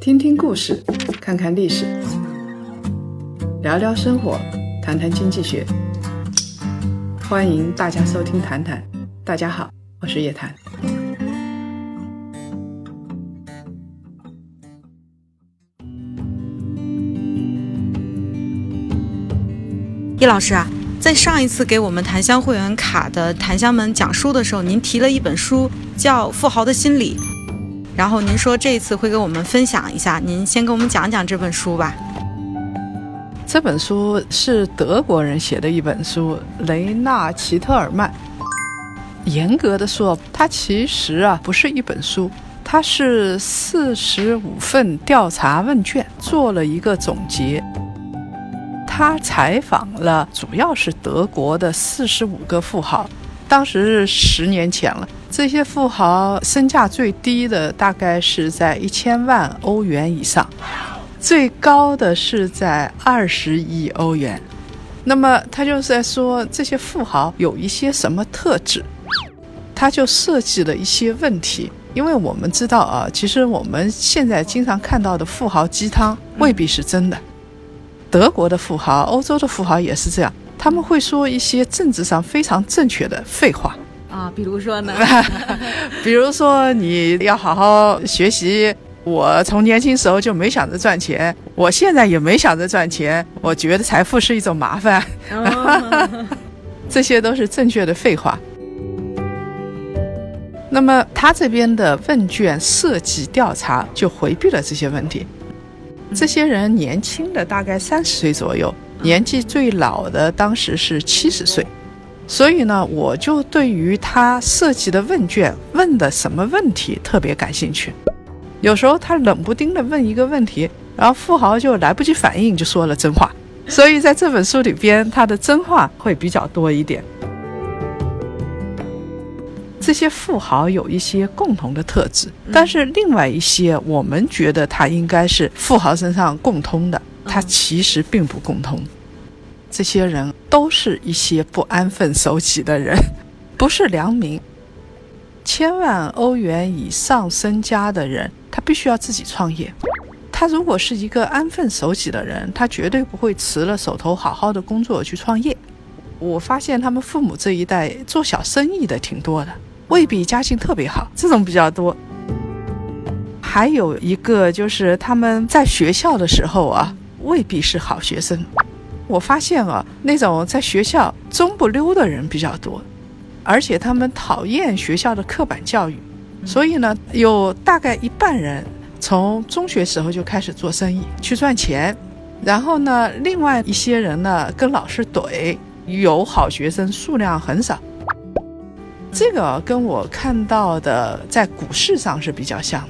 听听故事，看看历史，聊聊生活，谈谈经济学。欢迎大家收听《谈谈》，大家好，我是叶檀。叶老师啊，在上一次给我们檀香会员卡的檀香们讲书的时候，您提了一本书叫《富豪的心理》，然后您说这一次会给我们分享一下，您先给我们讲讲这本书吧。这本书是德国人写的一本书，雷纳奇特尔曼。严格的说，它其实啊不是一本书，它是四十五份调查问卷做了一个总结。他采访了主要是德国的四十五个富豪，当时是十年前了。这些富豪身价最低的大概是在一千万欧元以上，最高的是在二十亿欧元。那么他就是在说这些富豪有一些什么特质，他就设计了一些问题。因为我们知道啊，其实我们现在经常看到的富豪鸡汤未必是真的。德国的富豪，欧洲的富豪也是这样，他们会说一些政治上非常正确的废话啊，比如说呢，比如说你要好好学习。我从年轻时候就没想着赚钱，我现在也没想着赚钱。我觉得财富是一种麻烦，这些都是正确的废话。那么他这边的问卷设计调查就回避了这些问题。这些人年轻的大概三十岁左右，年纪最老的当时是七十岁，所以呢，我就对于他设计的问卷问的什么问题特别感兴趣。有时候他冷不丁的问一个问题，然后富豪就来不及反应就说了真话，所以在这本书里边，他的真话会比较多一点。这些富豪有一些共同的特质，但是另外一些我们觉得他应该是富豪身上共通的，他其实并不共通。这些人都是一些不安分守己的人，不是良民。千万欧元以上身家的人，他必须要自己创业。他如果是一个安分守己的人，他绝对不会辞了手头好好的工作去创业。我发现他们父母这一代做小生意的挺多的。未必家境特别好，这种比较多。还有一个就是他们在学校的时候啊，未必是好学生。我发现啊，那种在学校中不溜的人比较多，而且他们讨厌学校的刻板教育，所以呢，有大概一半人从中学时候就开始做生意去赚钱，然后呢，另外一些人呢跟老师怼，有好学生数量很少。这个跟我看到的在股市上是比较像，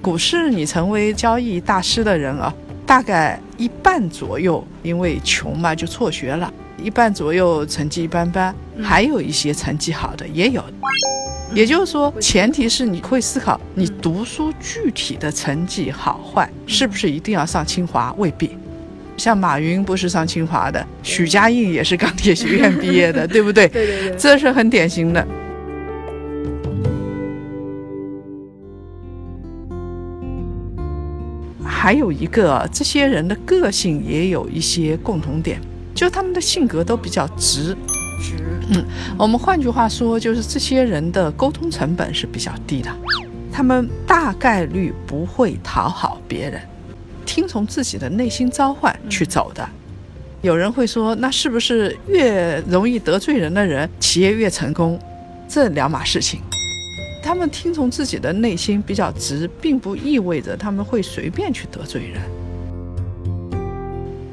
股市你成为交易大师的人啊，大概一半左右因为穷嘛就辍学了，一半左右成绩一般般，还有一些成绩好的也有。也就是说，前提是你会思考，你读书具体的成绩好坏是不是一定要上清华？未必。像马云不是上清华的，许家印也是钢铁学院毕业的，对不对？对对对，这是很典型的。还有一个，这些人的个性也有一些共同点，就是他们的性格都比较直。直，嗯，我们换句话说，就是这些人的沟通成本是比较低的，他们大概率不会讨好别人，听从自己的内心召唤去走的。有人会说，那是不是越容易得罪人的人，企业越成功？这两码事情。他们听从自己的内心比较直，并不意味着他们会随便去得罪人。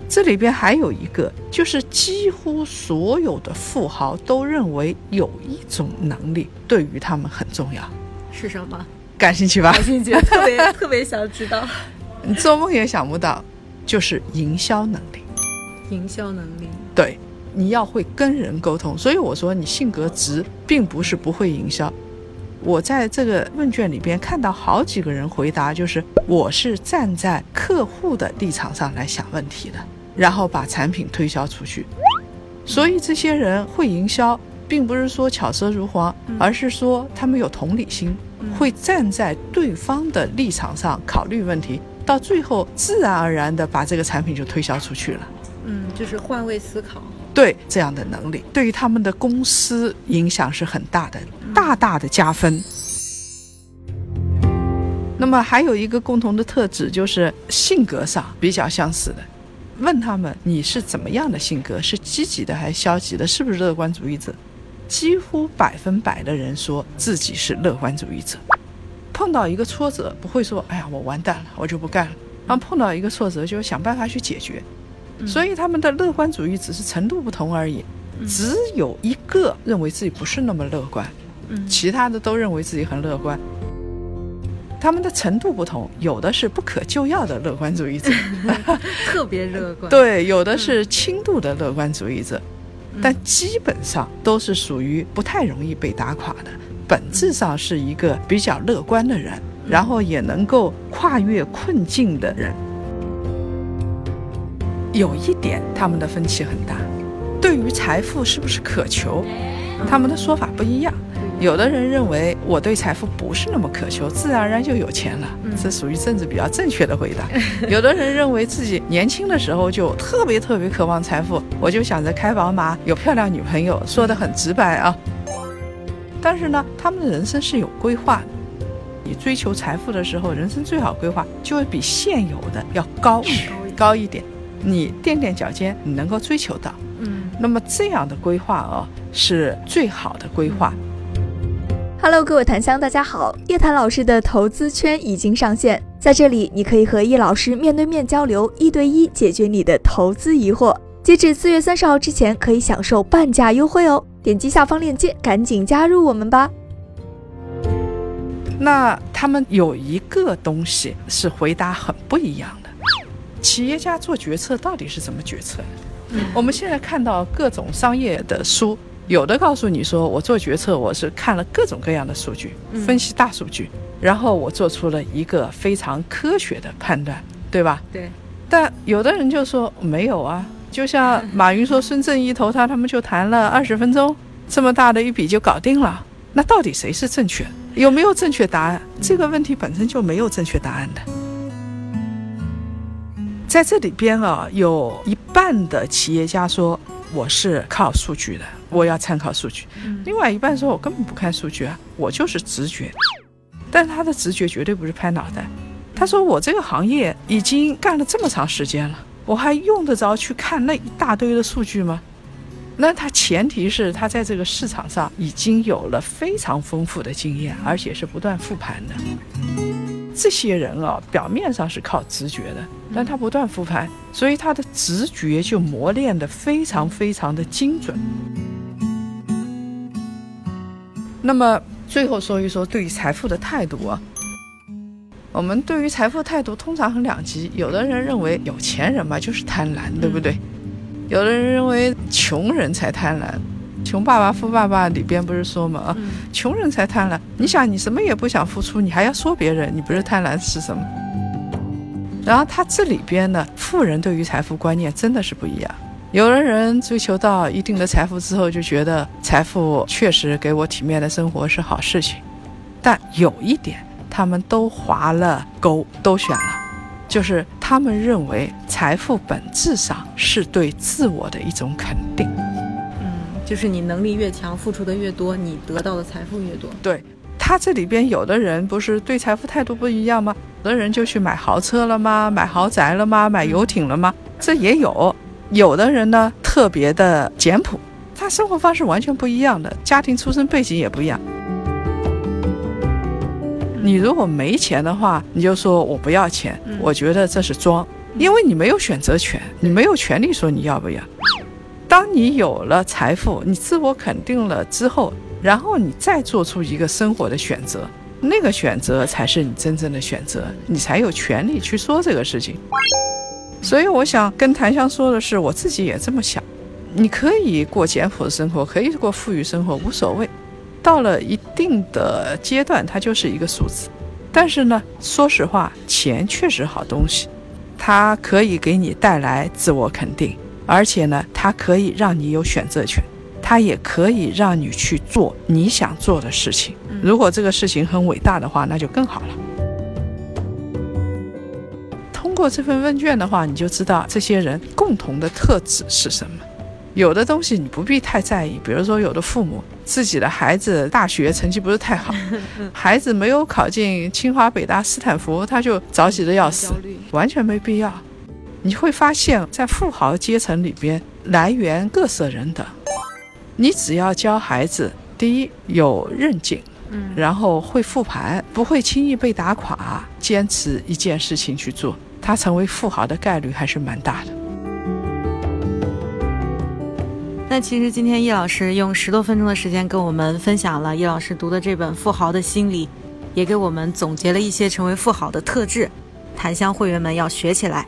这里边还有一个，就是几乎所有的富豪都认为有一种能力对于他们很重要，是什么？感兴趣吧？感兴趣，特别特别想知道。你做梦也想不到，就是营销能力。营销能力，对，你要会跟人沟通。所以我说，你性格直，并不是不会营销。我在这个问卷里边看到好几个人回答，就是我是站在客户的立场上来想问题的，然后把产品推销出去。所以这些人会营销，并不是说巧舌如簧，而是说他们有同理心。会站在对方的立场上考虑问题，到最后自然而然的把这个产品就推销出去了。嗯，就是换位思考。对这样的能力，对于他们的公司影响是很大的，大大的加分。那么还有一个共同的特质，就是性格上比较相似的。问他们你是怎么样的性格，是积极的还是消极的，是不是乐观主义者？几乎百分百的人说自己是乐观主义者。碰到一个挫折，不会说“哎呀，我完蛋了，我就不干了”。然后碰到一个挫折，就想办法去解决。所以他们的乐观主义只是程度不同而已。只有一个认为自己不是那么乐观，其他的都认为自己很乐观。他们的程度不同，有的是不可救药的乐观主义者，特别乐观；对，有的是轻度的乐观主义者，但基本上都是属于不太容易被打垮的，本质上是一个比较乐观的人，然后也能够跨越困境的人。有一点，他们的分歧很大。对于财富是不是渴求，他们的说法不一样。有的人认为我对财富不是那么渴求，自然而然就有钱了，这属于政治比较正确的回答。有的人认为自己年轻的时候就特别特别渴望财富，我就想着开宝马，有漂亮女朋友，说的很直白啊。但是呢，他们的人生是有规划的。你追求财富的时候，人生最好规划就会比现有的要高高一点。你垫垫脚尖，你能够追求到，嗯，那么这样的规划哦，是最好的规划。Hello，各位檀香，大家好，叶檀老师的投资圈已经上线，在这里你可以和叶老师面对面交流，一对一解决你的投资疑惑。截止四月三十号之前，可以享受半价优惠哦，点击下方链接，赶紧加入我们吧。那他们有一个东西是回答很不一样的。企业家做决策到底是怎么决策的？我们现在看到各种商业的书，有的告诉你说，我做决策我是看了各种各样的数据，分析大数据，然后我做出了一个非常科学的判断，对吧？对。但有的人就说没有啊，就像马云说孙正义投他，他们就谈了二十分钟，这么大的一笔就搞定了。那到底谁是正确？有没有正确答案？这个问题本身就没有正确答案的。在这里边啊，有一半的企业家说我是靠数据的，我要参考数据；另外一半说我根本不看数据啊，我就是直觉。但他的直觉绝对不是拍脑袋。他说我这个行业已经干了这么长时间了，我还用得着去看那一大堆的数据吗？那他前提是他在这个市场上已经有了非常丰富的经验，而且是不断复盘的。这些人啊，表面上是靠直觉的，但他不断复盘，所以他的直觉就磨练得非常非常的精准。那么最后说一说对于财富的态度啊，我们对于财富态度通常很两极，有的人认为有钱人嘛就是贪婪，对不对？有的人认为穷人才贪婪。穷爸爸富爸爸里边不是说嘛？啊，穷人才贪婪。你想，你什么也不想付出，你还要说别人，你不是贪婪是什么？然后他这里边呢，富人对于财富观念真的是不一样。有的人追求到一定的财富之后，就觉得财富确实给我体面的生活是好事情。但有一点，他们都划了勾，都选了，就是他们认为财富本质上是对自我的一种肯定。就是你能力越强，付出的越多，你得到的财富越多。对他这里边有的人不是对财富态度不一样吗？有的人就去买豪车了吗？买豪宅了吗？买游艇了吗？这也有。有的人呢特别的简朴，他生活方式完全不一样的，家庭出身背景也不一样。你如果没钱的话，你就说我不要钱，我觉得这是装，因为你没有选择权，你没有权利说你要不要。当你有了财富，你自我肯定了之后，然后你再做出一个生活的选择，那个选择才是你真正的选择，你才有权利去说这个事情。所以我想跟檀香说的是，我自己也这么想。你可以过简朴的生活，可以过富裕生活，无所谓。到了一定的阶段，它就是一个数字。但是呢，说实话，钱确实好东西，它可以给你带来自我肯定。而且呢，它可以让你有选择权，它也可以让你去做你想做的事情。如果这个事情很伟大的话，那就更好了。通过这份问卷的话，你就知道这些人共同的特质是什么。有的东西你不必太在意，比如说有的父母自己的孩子大学成绩不是太好，孩子没有考进清华、北大、斯坦福，他就着急的要死，完全没必要。你会发现在富豪阶层里边，来源各色人等。你只要教孩子，第一有韧劲，嗯，然后会复盘，不会轻易被打垮，坚持一件事情去做，他成为富豪的概率还是蛮大的。那其实今天叶老师用十多分钟的时间跟我们分享了叶老师读的这本《富豪的心理》，也给我们总结了一些成为富豪的特质，檀香会员们要学起来。